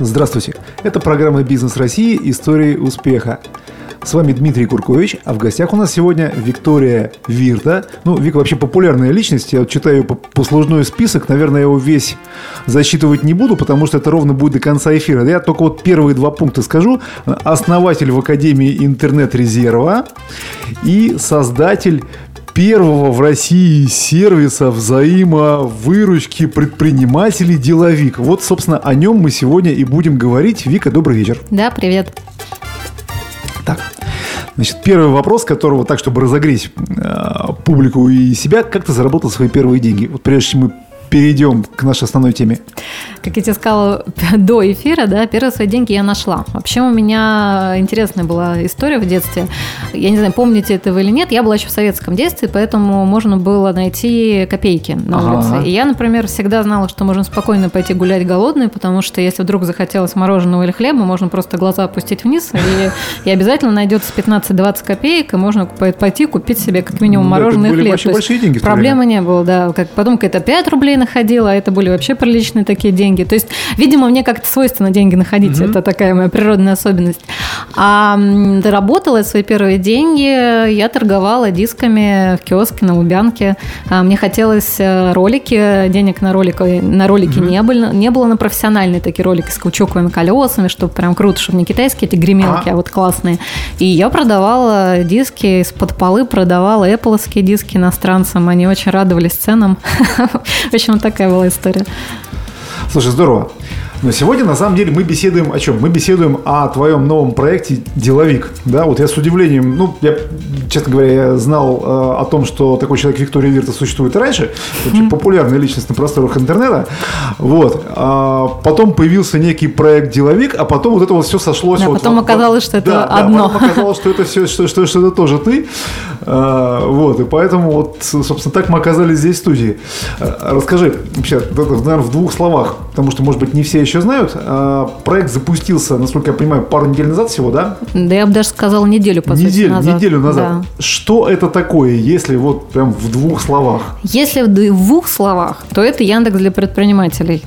Здравствуйте. Это программа «Бизнес России. Истории успеха». С вами Дмитрий Куркович, а в гостях у нас сегодня Виктория Вирта. Ну, Вика вообще популярная личность, я вот читаю послужной список, наверное, его весь засчитывать не буду, потому что это ровно будет до конца эфира. Я только вот первые два пункта скажу. Основатель в Академии интернет-резерва и создатель первого в России сервиса взаимовыручки предпринимателей «Деловик». Вот, собственно, о нем мы сегодня и будем говорить. Вика, добрый вечер. Да, привет. Так, значит, первый вопрос, которого так, чтобы разогреть э, публику и себя, как ты заработал свои первые деньги? Вот прежде чем мы перейдем к нашей основной теме. Как я тебе сказала до эфира, да, первые свои деньги я нашла. Вообще у меня интересная была история в детстве. Я не знаю, помните этого или нет. Я была еще в советском детстве, поэтому можно было найти копейки на улице. Ага. И я, например, всегда знала, что можно спокойно пойти гулять голодной, потому что если вдруг захотелось мороженого или хлеба, можно просто глаза опустить вниз, и, и обязательно найдется 15-20 копеек, и можно пойти купить себе как минимум мороженое и хлеб. Большие деньги. Проблемы не было, да. Как, потом какая-то 5 рублей находила, а это были вообще приличные такие деньги. То есть, видимо, мне как-то свойственно деньги находить. Mm-hmm. Это такая моя природная особенность. А работала свои первые деньги, я торговала дисками в киоске на Лубянке. А, мне хотелось э, ролики, денег на, ролик, на ролики mm-hmm. не, было, не было на профессиональные такие ролики с каучуковыми колесами, чтобы прям круто, чтобы не китайские эти гремелки, а, а вот классные. И я продавала диски из-под полы, продавала Apple диски иностранцам, они очень радовались ценам. общем, такая была история. Слушай, здорово. Но сегодня, на самом деле, мы беседуем о чем? Мы беседуем о твоем новом проекте «Деловик». Да, вот я с удивлением, ну, я, честно говоря, я знал э, о том, что такой человек Виктория Вирта существует раньше, очень популярная личность на просторах интернета. Вот. А потом появился некий проект «Деловик», а потом вот это вот все сошлось. Да, вот, потом вот, оказалось, что это да, одно. Да, потом оказалось, что это все, что, что, что это тоже ты. А, вот, и поэтому вот, собственно, так мы оказались здесь в студии. А, расскажи вообще, наверное, в двух словах, потому что, может быть, не все еще знают. А, проект запустился, насколько я понимаю, пару недель назад всего, да? Да, я бы даже сказала неделю, по Неделю, назад. неделю назад. Да. Что это такое, если вот прям в двух словах? Если в двух словах, то это Яндекс для предпринимателей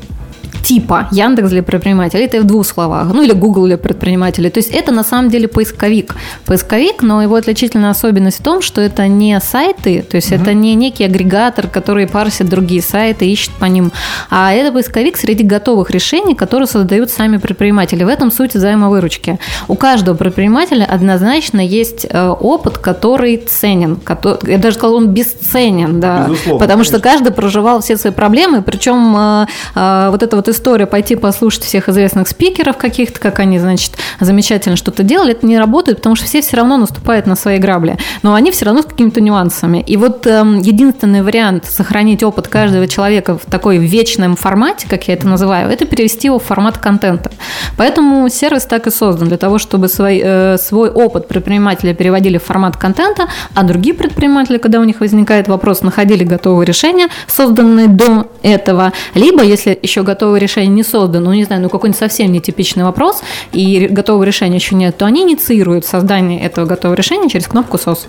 типа Яндекс для предпринимателей, это в двух словах, ну или Google для предпринимателей. То есть это на самом деле поисковик. Поисковик, но его отличительная особенность в том, что это не сайты, то есть угу. это не некий агрегатор, который парсит другие сайты, ищет по ним, а это поисковик среди готовых решений, которые создают сами предприниматели. В этом суть взаимовыручки. У каждого предпринимателя однозначно есть э, опыт, который ценен. Который, я даже сказала, он бесценен, да. Безусловно, потому конечно. что каждый проживал все свои проблемы, причем э, э, вот это вот история пойти послушать всех известных спикеров каких-то, как они, значит, замечательно что-то делали, это не работает, потому что все все равно наступают на свои грабли. Но они все равно с какими-то нюансами. И вот э, единственный вариант сохранить опыт каждого человека в такой вечном формате, как я это называю, это перевести его в формат контента. Поэтому сервис так и создан для того, чтобы свой, э, свой опыт предпринимателя переводили в формат контента, а другие предприниматели, когда у них возникает вопрос, находили готовые решения, созданные до этого, либо, если еще готовые решение не создано, ну, не знаю, ну, какой-нибудь совсем нетипичный вопрос, и готового решения еще нет, то они инициируют создание этого готового решения через кнопку «СОС».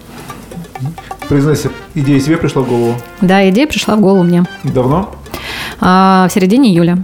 Признайся, идея себе пришла в голову? Да, идея пришла в голову мне. Давно? А, в середине июля.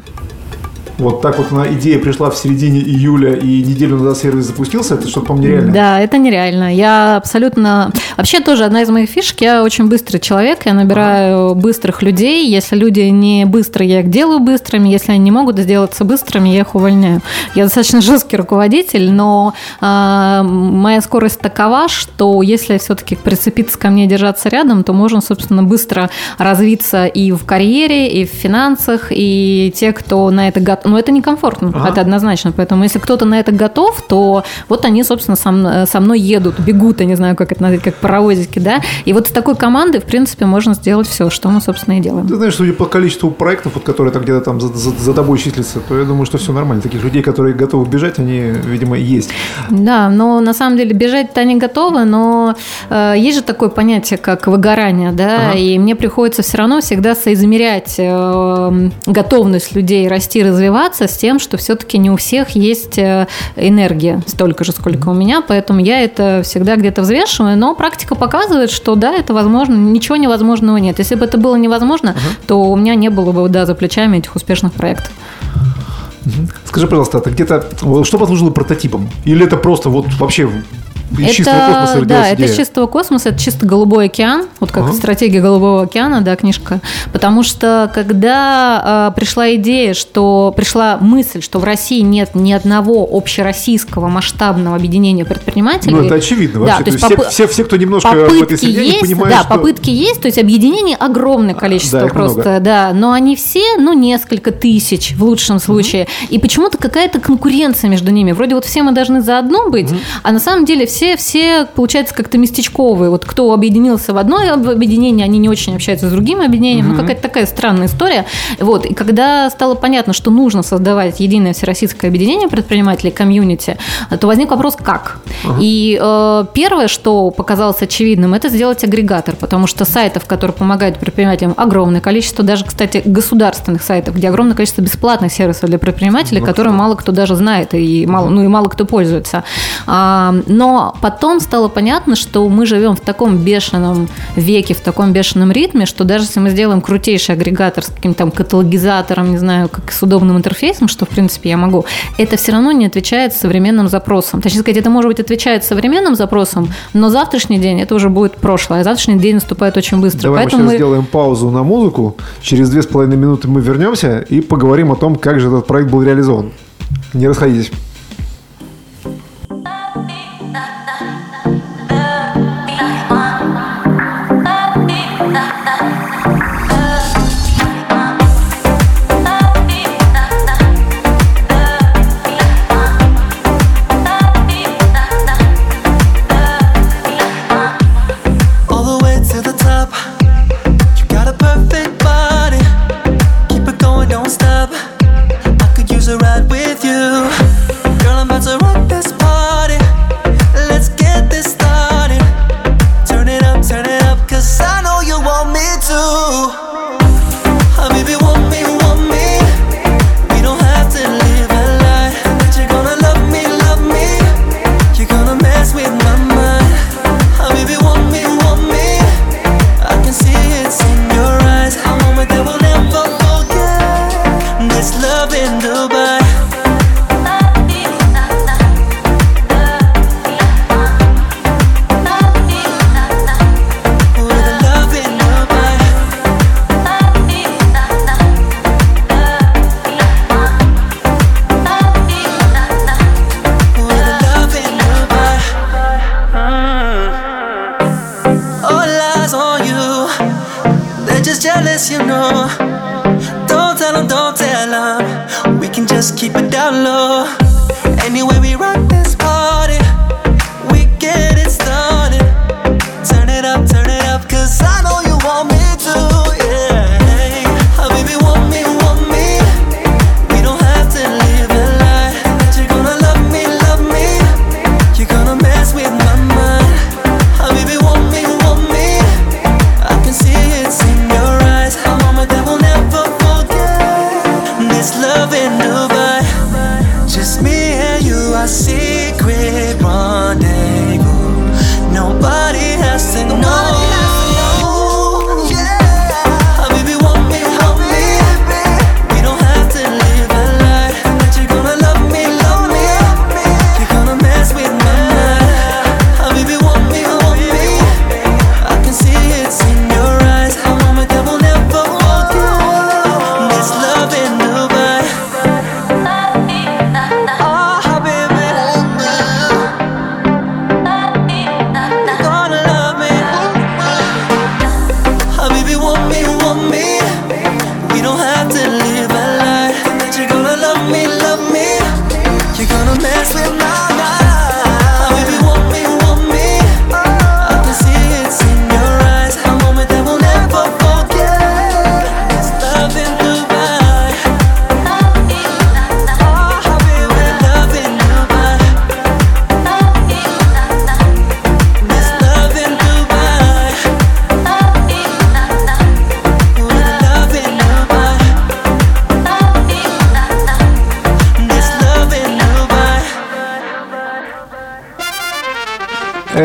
Вот так вот на идея пришла в середине июля и неделю назад сервис запустился, это что-то, по-моему, нереально. Да, это нереально. Я абсолютно... Вообще тоже одна из моих фишек, я очень быстрый человек, я набираю ага. быстрых людей. Если люди не быстрые, я их делаю быстрыми. Если они не могут сделаться быстрыми, я их увольняю. Я достаточно жесткий руководитель, но э, моя скорость такова, что если все-таки прицепиться ко мне и держаться рядом, то можно, собственно, быстро развиться и в карьере, и в финансах, и те, кто на это готов но это некомфортно, ага. это однозначно. Поэтому если кто-то на это готов, то вот они, собственно, со, со мной едут, бегут, я не знаю, как это назвать, как паровозики, да. И вот с такой командой, в принципе, можно сделать все, что мы, собственно, и делаем. Ты знаешь, судя по количеству проектов, вот, которые там где-то там за, за, за тобой числятся, то я думаю, что все нормально. Таких людей, которые готовы бежать, они, видимо, есть. Да, но на самом деле бежать-то они готовы, но э, есть же такое понятие, как выгорание, да, ага. и мне приходится все равно всегда соизмерять э, готовность людей расти, развиваться развиваться с тем, что все-таки не у всех есть э, энергия столько же, сколько у меня, поэтому я это всегда где-то взвешиваю, но практика показывает, что да, это возможно, ничего невозможного нет. Если бы это было невозможно, uh-huh. то у меня не было бы да, за плечами этих успешных проектов. Скажи, пожалуйста, это где-то что послужило прототипом? Или это просто вот вообще из чистого космоса да, это из чистого космоса, это чисто голубой океан, вот как Ага. стратегия голубого океана, да, книжка. Потому что когда э, пришла идея, что пришла мысль, что в России нет ни одного общероссийского масштабного объединения предпринимателей. Ну, это очевидно Да, вообще. то есть все, попы- все, все, кто немножко в этой Попытки среде, есть, понимают, да, что... попытки есть, то есть объединений огромное количество да, просто, много. да, но они все, ну, несколько тысяч в лучшем случае, и почему-то какая-то конкуренция между ними, вроде вот все мы должны заодно быть, а на самом деле все, все, получается, как-то местечковые, вот кто объединился в одно объединение, они не очень общаются с другим объединением, ну, какая-то такая странная история, вот, и когда стало понятно, что нужно создавать единое всероссийское объединение предпринимателей, комьюнити, то возник вопрос, как? И э, первое, что показалось очевидным, это сделать агрегатор, потому что сайтов, которые помогают предпринимателям, огромное количество, даже, кстати, государственных сайтов, где огромное количество бесплатных сервисов для предпринимателей, которые мало кто даже знает и мало, ну и мало кто пользуется. А, но потом стало понятно, что мы живем в таком бешеном веке, в таком бешеном ритме, что даже если мы сделаем крутейший агрегатор с каким-то там каталогизатором, не знаю, как с удобным интерфейсом, что в принципе я могу, это все равно не отвечает современным запросам. Точнее сказать, это может быть отвечает современным запросам, но завтрашний день это уже будет прошлое, а завтрашний день наступает очень быстро. Давай Поэтому мы сейчас мы- сделаем паузу на музыку. Через две с половиной минуты мы вернемся и поговорим о том, как же этот проект был реализован. Не расходитесь.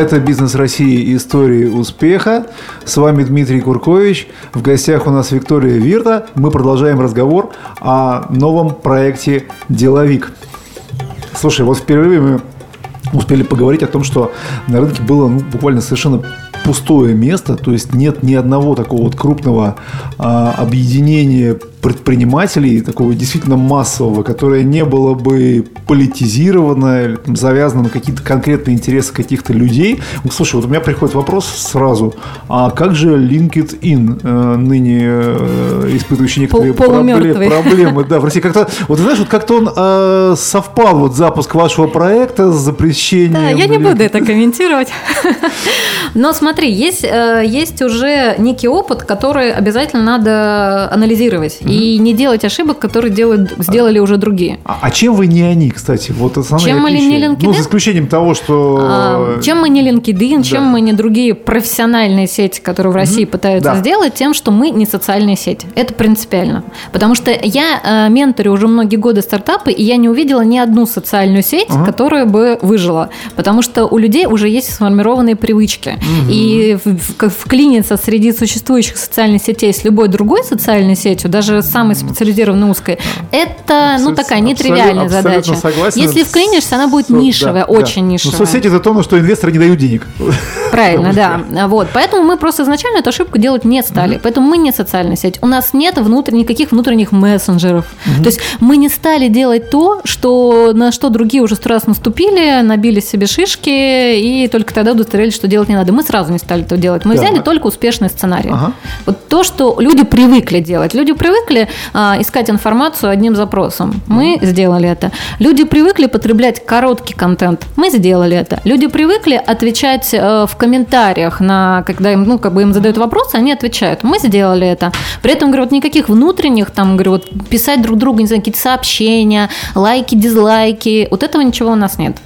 Это «Бизнес России. Истории успеха». С вами Дмитрий Куркович. В гостях у нас Виктория Вирта. Мы продолжаем разговор о новом проекте «Деловик». Слушай, вот впервые мы успели поговорить о том, что на рынке было ну, буквально совершенно пустое место, то есть нет ни одного такого вот крупного а, объединения предпринимателей, такого действительно массового, которое не было бы политизировано, или, там, завязано на какие-то конкретные интересы каких-то людей. Слушай, вот у меня приходит вопрос сразу, а как же LinkedIn э, ныне э, испытывающий некоторые проблемы, проблемы, да, в России как-то, вот знаешь, вот как-то он э, совпал, вот запуск вашего проекта с запрещением. Да, я не буду это комментировать. Но смотри, есть, э, есть уже некий опыт, который обязательно надо анализировать и не делать ошибок, которые делают, сделали уже другие. А, а чем вы не они, кстати? Вот основные чем мы не LinkedIn? Ну, за исключением того, что... А, чем мы не LinkedIn, да. чем мы не другие профессиональные сети, которые в России mm-hmm. пытаются да. сделать, тем, что мы не социальные сети. Это принципиально. Потому что я э, менторю уже многие годы стартапы, и я не увидела ни одну социальную сеть, uh-huh. которая бы выжила. Потому что у людей уже есть сформированные привычки. Uh-huh. И вклиниться среди существующих социальных сетей с любой другой социальной сетью, даже самой специализированной узкой, это ну такая нетривиальная задача. Согласен. Если вклинишься, она будет нишевая, очень нишевая. Но соцсети это то, на что инвесторы не дают денег. Правильно, да. Вот. Поэтому мы просто изначально эту ошибку делать не стали. Поэтому мы не социальная сеть. У нас нет никаких внутренних мессенджеров. То есть мы не стали делать то, что, на что другие уже сто раз наступили, набили себе шишки, и только тогда удостоверились, что делать не надо. Мы сразу не стали этого делать. Мы взяли только успешный сценарий. Вот то, что люди привыкли делать. Люди привыкли а, искать информацию одним запросом. Мы сделали это. Люди привыкли потреблять короткий контент. Мы сделали это. Люди привыкли отвечать э, в комментариях, на, когда им, ну, как бы им задают вопросы, они отвечают. Мы сделали это. При этом, говорю, вот никаких внутренних, там, говорю, вот писать друг другу, не знаю, какие-то сообщения, лайки, дизлайки, вот этого ничего у нас нет.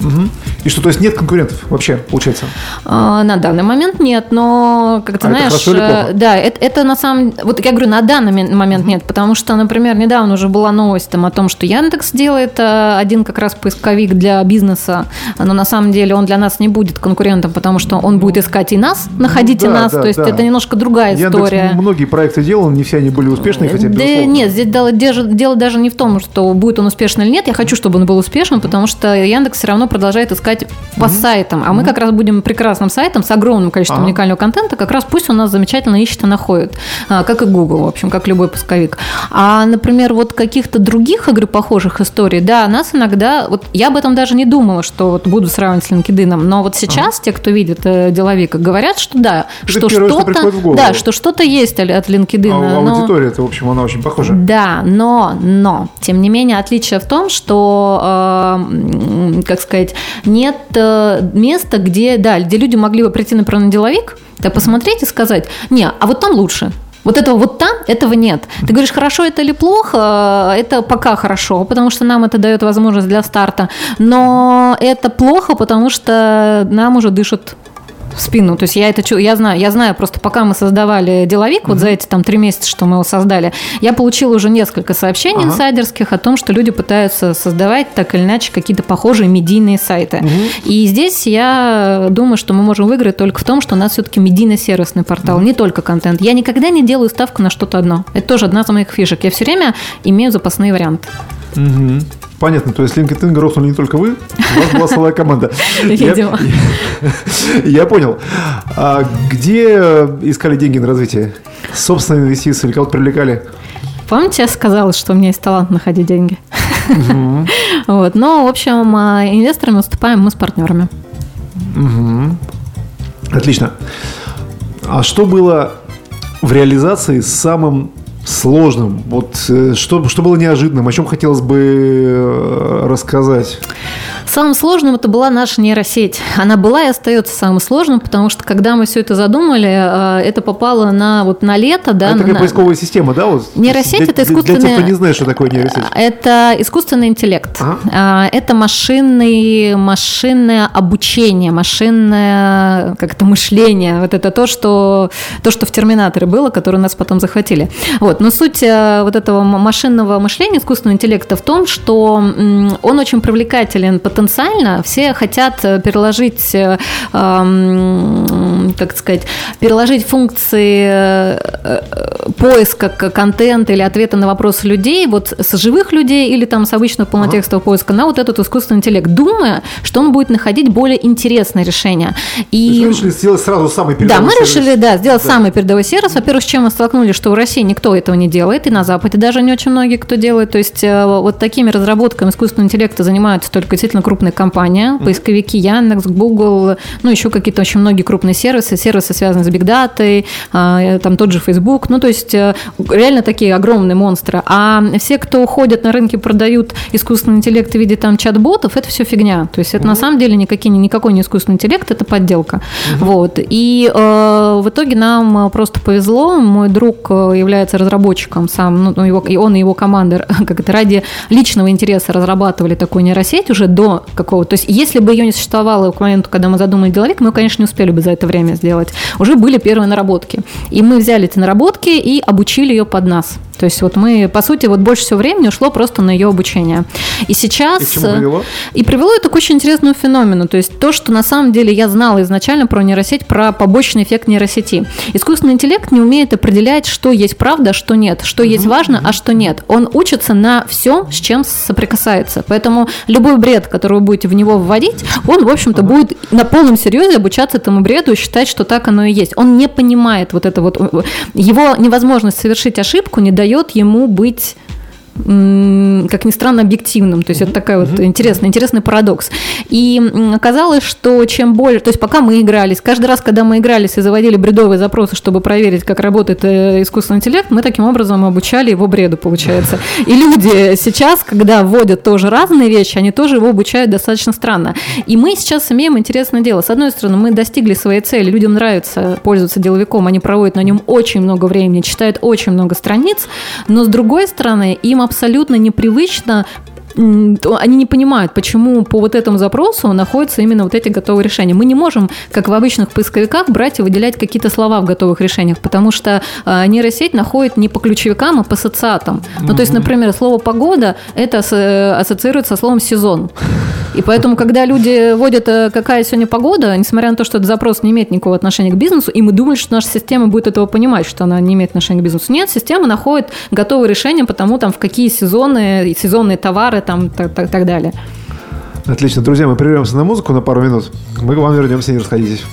Угу. И что, то есть нет конкурентов вообще, получается? А, на данный момент нет, но, как ты а знаешь, это э, да, это, это на самом вот я говорю, на данный момент нет, потому что, например, недавно уже была новость там, о том, что Яндекс делает э, один как раз поисковик для бизнеса, но на самом деле он для нас не будет конкурентом, потому что он будет искать и нас, находите да, нас, да, то есть да. это немножко другая Яндекс история. многие проекты делал, не все они были успешны, хотя Да нет, здесь дело, дело даже не в том, что будет он успешный или нет, я хочу, чтобы он был успешным, потому что Яндекс все равно продолжает искать по mm-hmm. сайтам. А mm-hmm. мы как раз будем прекрасным сайтом с огромным количеством ага. уникального контента. Как раз пусть он нас замечательно ищет и находит. А, как и Google, в общем, как любой поисковик. А, например, вот каких-то других, игр похожих историй, да, нас иногда... Вот я об этом даже не думала, что вот буду сравнивать с LinkedIn. Но вот сейчас ага. те, кто видит э, деловика, говорят, что да, Это что что-то... Что да, что что-то есть от LinkedIn. А но... аудитория это, в общем, она очень похожа. Да, но, но, тем не менее, отличие в том, что, э, как сказать, нет э, места, где, да, где люди могли бы прийти, например, на деловик, да, посмотреть и сказать, не, а вот там лучше, вот этого вот там, этого нет. Ты говоришь, хорошо это или плохо, это пока хорошо, потому что нам это дает возможность для старта, но это плохо, потому что нам уже дышат в спину. То есть я это я знаю, я знаю, просто пока мы создавали деловик, mm-hmm. вот за эти там три месяца, что мы его создали, я получила уже несколько сообщений ага. инсайдерских о том, что люди пытаются создавать так или иначе какие-то похожие медийные сайты. Mm-hmm. И здесь я думаю, что мы можем выиграть только в том, что у нас все-таки медийно-сервисный портал, mm-hmm. не только контент. Я никогда не делаю ставку на что-то одно. Это тоже одна из моих фишек. Я все время имею запасные варианты. Угу. Понятно, то есть LinkedIn грохнули не только вы, у вас была целая команда. Видимо. Я понял. А где искали деньги на развитие? Собственные инвестиции или кого-то привлекали? Помните, я сказала, что у меня есть талант находить деньги? Вот. Но, в общем, а, инвесторами выступаем мы с партнерами. Отлично. А что было в реализации самым сложным? Вот э, что, что было неожиданным? О чем хотелось бы э, рассказать? Самым сложным это была наша нейросеть. Она была и остается самым сложным, потому что когда мы все это задумали, э, это попало на, вот, на лето. Да, а это такая на... поисковая система, да? Вот, нейросеть для, – это искусственный... Для тех, кто не знает, что такое нейросеть. Это искусственный интеллект. Ага. А, это машинный, машинное обучение, машинное как-то мышление. Вот это то, что, то, что в «Терминаторе» было, которое нас потом захватили. Вот. Но суть э, вот этого машинного мышления, искусственного интеллекта в том, что он очень привлекателен, потенциально потенциально все хотят э, переложить, э, как сказать, переложить функции э, поиска контента или ответа на вопросы людей вот с живых людей или там с обычного полнотекстового поиска на вот этот искусственный интеллект, думая, что он будет находить более. То есть И... вы решили сделать сразу самый Да, передовой мы сервис. решили, да, сделать Да. самый передовой сервис. Во-первых, с чем мы столкнулись, что в России никто этого не делает, и на Западе даже не очень многие кто делает. То есть вот такими разработками искусственного интеллекта занимаются только действительно крупные компании, поисковики Яндекс, Google, ну еще какие-то очень многие крупные сервисы, сервисы связанные с бигдатой, а, там тот же Facebook. Ну то есть э, реально такие огромные монстры. А все, кто уходят на рынке, продают искусственный интеллект в виде там чат-ботов, это все фигня. То есть это на самом деле никакие, никакой не искусственный интеллект, это подделка. Вот. И э, в итоге нам э, просто повезло. Мой друг э, является разработчиком сам, ну, ну, его, и он и его команда как это, ради личного интереса разрабатывали такую нейросеть уже до какого-то. То есть если бы ее не существовало к моменту, когда мы задумали деловик, мы, конечно, не успели бы за это время сделать. Уже были первые наработки. И мы взяли эти наработки и обучили ее под нас. То есть вот мы, по сути, вот больше всего времени ушло просто на ее обучение. И сейчас... И чему привело? И привело это к очень интересному феномену. То есть то, что на самом деле я знала изначально про нейросеть, про побочный эффект нейросети. Искусственный интеллект не умеет определять, что есть правда, что нет, что есть важно, а что нет. Он учится на все, с чем соприкасается. Поэтому любой бред, который вы будете в него вводить, он, в общем-то, будет на полном серьезе обучаться этому бреду и считать, что так оно и есть. Он не понимает вот это вот. Его невозможность совершить ошибку не дает ему быть как ни странно, объективным. То есть это такая вот интересный, интересный парадокс. И оказалось, что чем более... То есть пока мы игрались, каждый раз, когда мы игрались и заводили бредовые запросы, чтобы проверить, как работает э, искусственный интеллект, мы таким образом обучали его бреду, получается. И люди сейчас, когда вводят тоже разные вещи, они тоже его обучают достаточно странно. И мы сейчас имеем интересное дело. С одной стороны, мы достигли своей цели, людям нравится пользоваться деловиком, они проводят на нем очень много времени, читают очень много страниц, но с другой стороны, им абсолютно непривычно они не понимают, почему по вот этому запросу находятся именно вот эти готовые решения. Мы не можем, как в обычных поисковиках, брать и выделять какие-то слова в готовых решениях, потому что э, нейросеть находит не по ключевикам, а по ассоциатам. Ну, то есть, например, слово «погода» это ас- ассоциируется со словом «сезон». И поэтому, когда люди вводят, э, какая сегодня погода, несмотря на то, что этот запрос не имеет никакого отношения к бизнесу, и мы думали, что наша система будет этого понимать, что она не имеет отношения к бизнесу. Нет, система находит готовые решения по тому, там, в какие сезоны, сезонные товары, там, так, так, так далее. Отлично, друзья, мы прервемся на музыку на пару минут. Мы к вам вернемся, не расходитесь.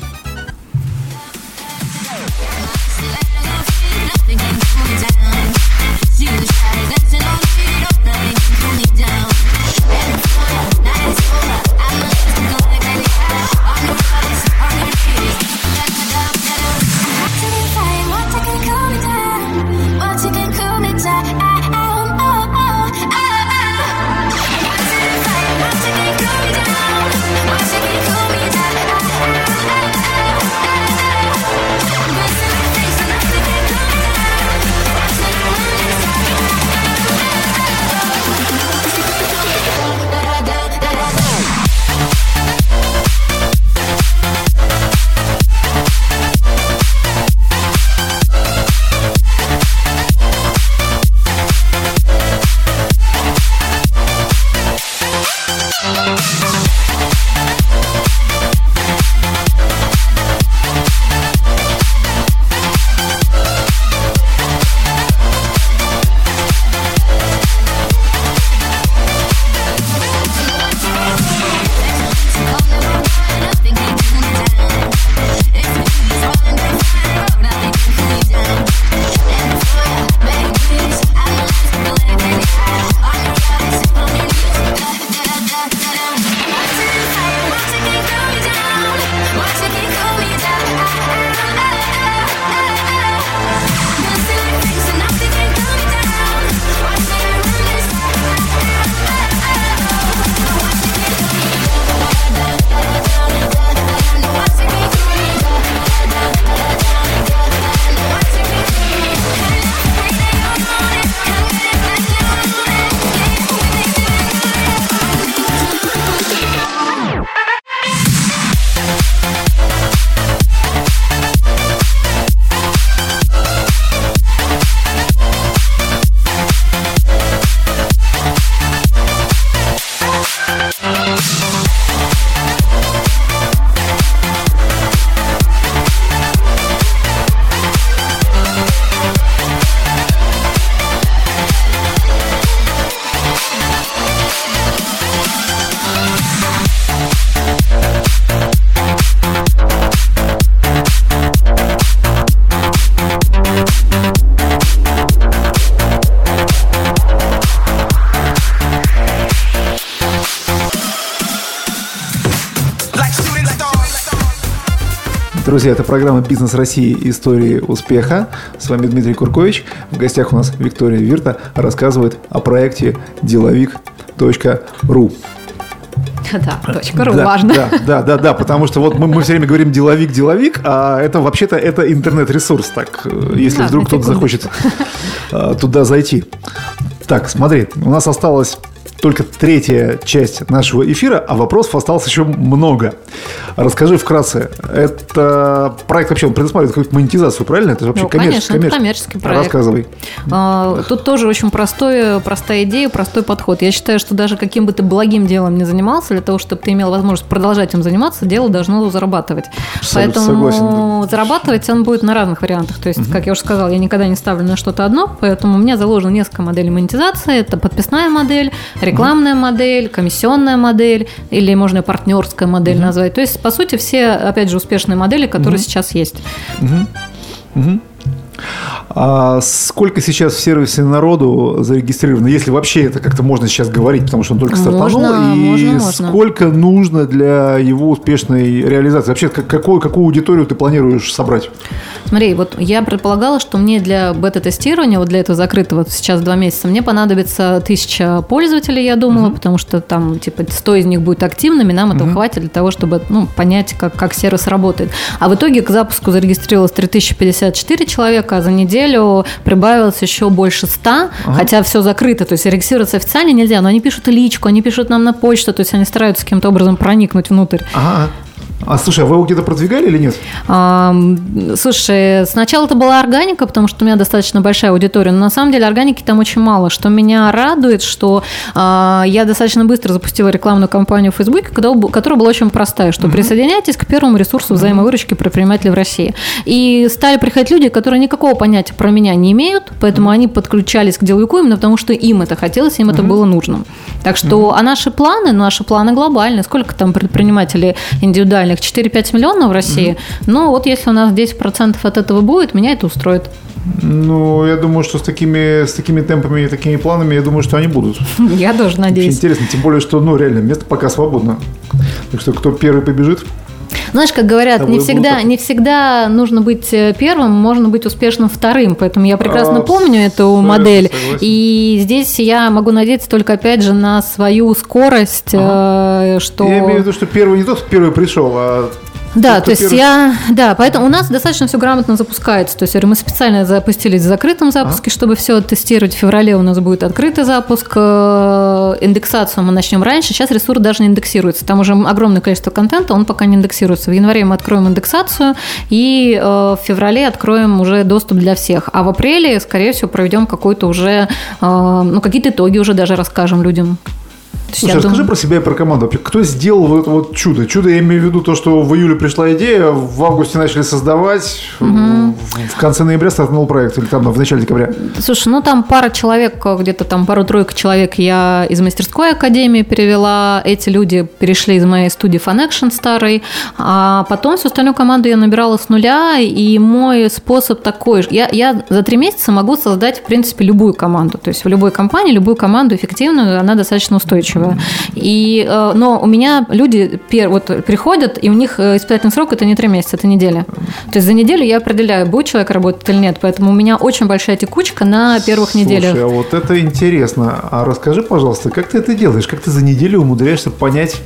Друзья, это программа «Бизнес России. Истории успеха». С вами Дмитрий Куркович. В гостях у нас Виктория Вирта рассказывает о проекте деловик.ру. Да, точка ру, да, важно. Да, да, да, да, потому что вот мы, мы все время говорим деловик, деловик, а это вообще-то это интернет-ресурс, так, э, если Да, вдруг на кто-то захочет э, туда зайти. Так, смотри, у нас осталось только третья часть нашего эфира, а вопросов осталось еще много. Расскажи вкратце, это проект вообще он предусматривает какую-то монетизацию, правильно? Это же вообще Ну, коммерческий, конечно, коммерческий проект. Рассказывай. А, Тут тоже очень простой, простая идея, простой подход. Я считаю, что даже каким бы ты благим делом не занимался, для того, чтобы ты имел возможность продолжать им заниматься, дело должно зарабатывать. Абсолютно Поэтому согласен. зарабатывать он будет на разных вариантах. То есть, как я уже сказала, я никогда не ставлю на что-то одно, поэтому у меня заложено несколько моделей монетизации. Это подписная модель, рекламная модель, комиссионная модель, или можно партнерская модель назвать. То есть, по сути, все, опять же, успешные модели, которые сейчас есть. А сколько сейчас в сервисе народу зарегистрировано, если вообще это как-то можно сейчас говорить, потому что он только стартанул, Можно, и можно, можно. сколько нужно для его успешной реализации? Вообще, как- какую, какую аудиторию ты планируешь собрать? Смотри, вот я предполагала, что мне для бета-тестирования, вот для этого закрытого сейчас два месяца, мне понадобится тысяча пользователей, я думала, потому что там типа 100 из них будет активными, нам этого хватит для того, чтобы ну, понять, как, как сервис работает. А в итоге к запуску зарегистрировалось 3054 человека, а за неделю прибавилось еще больше 100, хотя все закрыто, то есть регистрироваться официально нельзя, но они пишут личку, они пишут нам на почту, то есть они стараются каким-то образом проникнуть внутрь. Ага. А слушай, а вы его где-то продвигали или нет? Ам, Слушай, сначала это была органика, потому что у меня достаточно большая аудитория, но на самом деле органики там очень мало. Что меня радует, что а, я достаточно быстро запустила рекламную кампанию в Фейсбуке, которая была очень простая, что присоединяйтесь к первому ресурсу взаимовыручки предпринимателей в России. И стали приходить люди, которые никакого понятия про меня не имеют, поэтому они подключались к деловику именно потому, что им это хотелось, им это было нужно. Так что, а наши планы, наши планы глобальные. Сколько там предпринимателей индивидуальных? 4-5 миллионов в России. Ну, вот если у нас 10% от этого будет, меня это устроит. Ну, я думаю, что с такими, с такими темпами и такими планами, я думаю, что они будут. Я тоже Очень надеюсь. интересно, тем более, что, ну, реально, место пока свободно. Так что, кто первый побежит, Знаешь, как говорят, Тобой не всегда, так. не всегда нужно быть э, первым, можно быть успешным вторым. Поэтому я прекрасно помню эту Абсолютно модель. согласен. И здесь я могу надеяться только, опять же, на свою скорость, э, что... я имею в виду, что первый не тот, кто первый пришел, а Да, то есть я, да, поэтому у нас достаточно все грамотно запускается. То есть мы специально запустились в закрытом запуске, чтобы все тестировать. В феврале у нас будет открытый запуск. Э, Индексацию мы начнем раньше. Сейчас ресурс даже не индексируется. Там уже огромное количество контента, он пока не индексируется. В январе мы откроем индексацию и э, в феврале откроем уже доступ для всех. А в апреле, скорее всего, проведем какой-то уже, э, ну, какие-то итоги уже даже расскажем людям. Есть Слушай, расскажи думаю- про себя и про команду. Кто сделал вот это вот чудо? Чудо, я имею в виду то, что в июле пришла идея, в августе начали создавать, в в конце ноября стартанул проект, или там в начале декабря. Слушай, ну там пара человек, где-то там пару-тройка человек я из мастерской академии перевела. Эти люди перешли из моей студии Fun Action старой. А потом всю остальную команду я набирала с нуля. И мой способ такой же. Я, я за три месяца могу создать, в принципе, любую команду. То есть в любой компании, любую команду эффективную, она достаточно устойчивая. И, э, но у меня люди пер- вот приходят, и у них э, испытательный срок это не три месяца, это неделя. То есть за неделю я определяю, будет человек работать или нет. Поэтому у меня очень большая текучка на первых неделях. Слушай, а вот это интересно. А расскажи, пожалуйста, как ты это делаешь? Как ты за неделю умудряешься понять,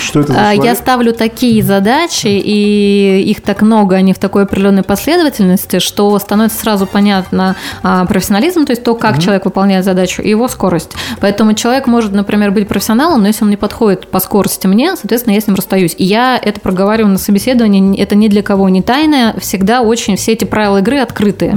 что это за А, Я человек? ставлю такие задачи, и их так много, они в такой определенной последовательности, что становится сразу понятно а, профессионализм, то есть то, как человек выполняет задачу, и его скорость. Поэтому человек может, например, быть профессионалом, но если он не подходит по скорости мне, соответственно, я с ним расстаюсь. И я это проговариваю на собеседовании, это ни для кого не тайное, всегда очень все эти правила игры открытые.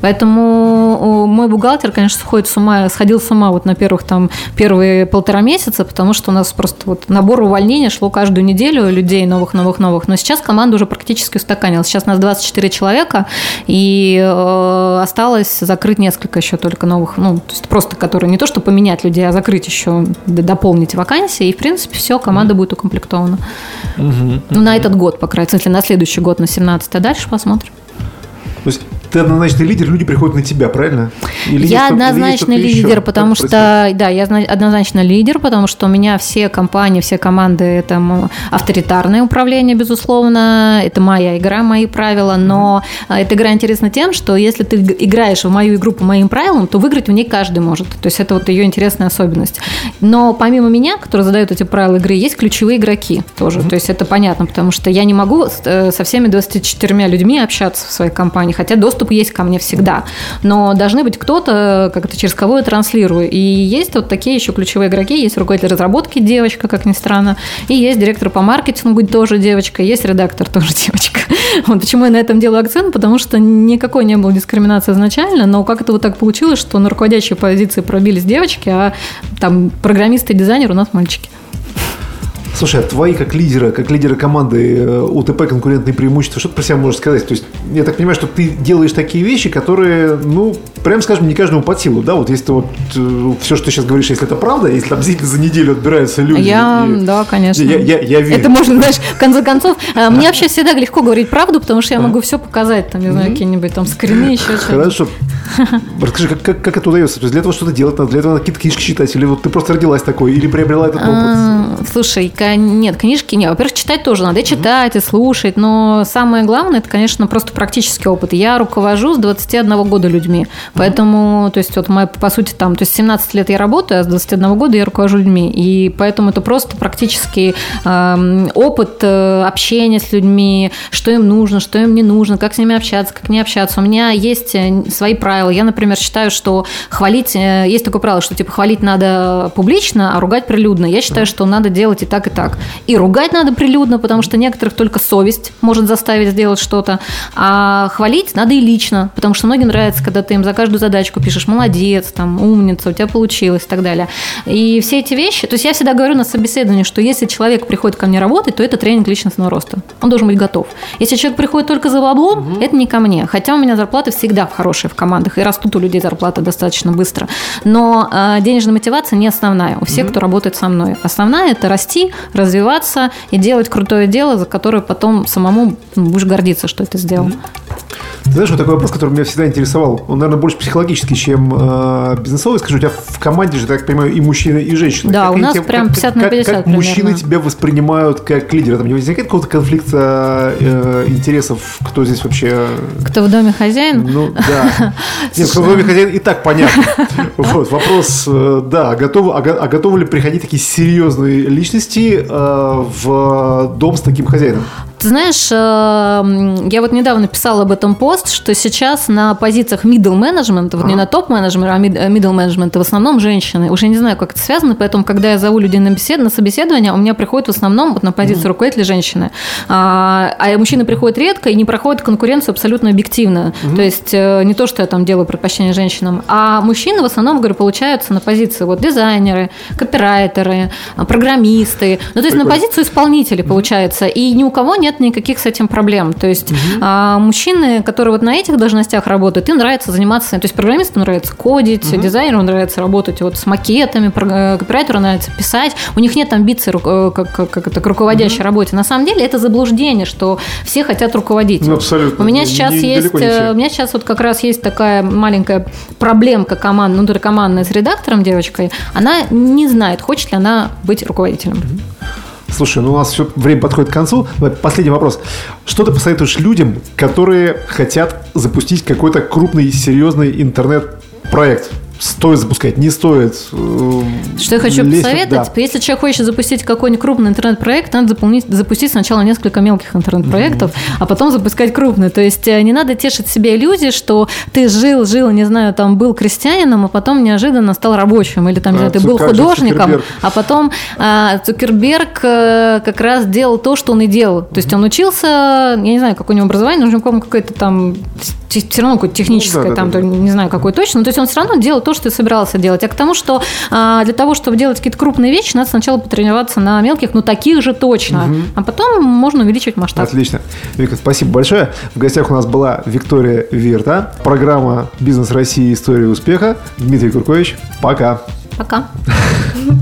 Поэтому о, мой бухгалтер, конечно, сходит с ума, сходил с ума вот на первых там первые полтора месяца, потому что у нас просто вот набор увольнения шло каждую неделю людей новых, новых, новых. Но сейчас команда уже практически устаканилась. Сейчас у нас 24 человека, и э, осталось закрыть несколько еще только новых, ну, то есть просто которые не то, что поменять людей, а закрыть еще, д- дополнить вакансии. И, в принципе, все, команда будет укомплектована. Ну, на этот год, по крайней мере, на следующий год, на 17 а дальше посмотрим. То есть ты однозначный лидер, люди приходят на тебя, правильно? Или я есть, однозначный или лидер, еще? потому что да, я однозначно лидер, потому что у меня все компании, все команды это авторитарное управление, безусловно, это моя игра, мои правила, но mm-hmm. эта игра интересна тем, что если ты играешь в мою игру по моим правилам, то выиграть в ней каждый может. То есть это вот ее интересная особенность. Но помимо меня, который задает эти правила игры, есть ключевые игроки тоже. Mm-hmm. То есть это понятно, потому что я не могу э, со всеми 24 людьми общаться в своей компании, хотя доступ есть ко мне всегда. Но должны быть кто-то, как это через кого я транслирую. И есть вот такие еще ключевые игроки. Есть руководитель разработки, девочка, как ни странно. И есть директор по маркетингу, тоже девочка. Есть редактор, тоже девочка. Вот почему я на этом делаю акцент, потому что никакой не было дискриминации изначально, но как это вот так получилось, что на руководящей позиции пробились девочки, а там программисты и дизайнер у нас мальчики. Слушай, а твои как лидера, как лидера команды э, УТП конкурентные преимущества, что ты про себя можешь сказать? То есть, я так понимаю, что ты делаешь такие вещи, которые, ну, прям скажем, не каждому под силу, да? Вот если ты вот э, все, что ты сейчас говоришь, если это правда, если там действительно за неделю отбираются люди. Я, и, да, конечно. Я, я, я верю. Это можно, знаешь, в конце концов, э, мне вообще всегда легко говорить правду, потому что я могу все показать, там, не знаю, какие-нибудь там скрины, еще что-то. Хорошо. Расскажи, как, как, как это удается? То есть для этого что-то делать надо, для этого надо какие-то книжки читать, или вот ты просто родилась такой, или приобрела этот опыт? А, слушай, нет, книжки нет. Во-первых, читать тоже надо, и читать, и слушать, но самое главное, это, конечно, просто практический опыт. Я руковожу с 21 года людьми, поэтому, то есть, вот моя, по сути, там, то есть 17 лет я работаю, а с 21 года я руковожу людьми, и поэтому это просто практический э, опыт э, общения с людьми, что им нужно, что им не нужно, как с ними общаться, как не общаться. У меня есть э, свои правила. Я, например, считаю, что хвалить, э, есть такое правило, что, типа, хвалить надо публично, а ругать прилюдно. Я считаю, что надо делать и так, и так. И ругать надо прилюдно, потому что некоторых только совесть может заставить сделать что-то. А хвалить надо и лично, потому что многим нравится, когда ты им за каждую задачку пишешь «молодец», там, «умница», «у тебя получилось» и так далее. И все эти вещи... То есть я всегда говорю на собеседовании, что если человек приходит ко мне работать, то это тренинг личностного роста. Он должен быть готов. Если человек приходит только за баблом, угу. это не ко мне. Хотя у меня зарплаты всегда хорошие в командах, и растут у людей зарплаты достаточно быстро. Но э, денежная мотивация не основная у всех, угу. кто работает со мной. Основная – это расти, развиваться, и делать крутое дело, за которое потом самому будешь гордиться, что это сделал. Ты знаешь, вот такой вопрос, который меня всегда интересовал. Он, наверное, больше психологический, чем э, бизнесовый. Скажу, у тебя в команде же, так понимаю, и мужчины, и женщины. Да, как у нас тебя, прям 50 как, на 50 Как, как мужчины тебя воспринимают как лидера? Там не возникает какого-то конфликта э, интересов? Кто здесь вообще... Кто в доме хозяин? Ну, да. Нет, кто в доме хозяин и так понятно. Вот, вопрос, э, да, а готовы, а готовы ли приходить такие серьезные личности э, в дом с таким хозяином? Ты знаешь, э, я вот недавно писала об этом пост, что сейчас на позициях middle management, вот не на топ менеджмент, а middle management, в основном женщины. Уже не знаю, как это связано, поэтому, когда я зову людей на, бесед, на собеседование, у меня приходят в основном вот на позицию руководителя женщины. А, а мужчины приходят редко и не проходят конкуренцию абсолютно объективно. То есть э, не то, что я там делаю предпочтение женщинам, а мужчины в основном, говорю, получаются на позиции вот дизайнеры, копирайтеры, программисты. Ну, то есть Прикольно. на позицию исполнителей получается. И ни у кого нет нет никаких с этим проблем. То есть угу. мужчины, которые вот на этих должностях работают, им нравится заниматься, то есть программисту нравится кодить, угу. дизайнеру нравится работать вот с макетами, э, копирайтеру нравится писать. У них нет амбиций э, как, как, как это, к руководящей угу. работе. На самом деле это заблуждение, что все хотят руководить. Ну, абсолютно. У меня сейчас не, есть, э, у меня сейчас вот как раз есть такая маленькая проблемка команд, внутрикомандная с редактором девочкой. Она не знает, хочет ли она быть руководителем. Угу. Слушай, ну у нас все время подходит к концу. Последний вопрос. Что ты посоветуешь людям, которые хотят запустить какой-то крупный, серьезный интернет-проект? Стоит запускать, не стоит. Э, Что я хочу лезть, посоветовать? Да. Если человек хочет запустить какой-нибудь крупный интернет-проект, надо заполнить, запустить сначала несколько мелких интернет-проектов, mm-hmm. а потом запускать крупный. То есть э, не надо тешить себе иллюзии, что ты жил, жил, не знаю, там был крестьянином, а потом неожиданно стал рабочим, или там, а, ты был художником, Цукерберг. а потом а, Цукерберг а, как раз делал то, что он и делал. То есть он учился, я не знаю, какое у него образование, нужно какое-то там все равно какое-то техническое, ну, да, там, да, да. не знаю, какое точно, но то есть он все равно делал то, что ты собирался делать, а к тому, что а, для того, чтобы делать какие-то крупные вещи, надо сначала потренироваться на мелких, но таких же точно, угу. а потом можно увеличивать масштаб. Отлично. Вика, спасибо большое. В гостях у нас была Виктория Вирта, программа «Бизнес России. История успеха». Дмитрий Куркович, пока. Пока.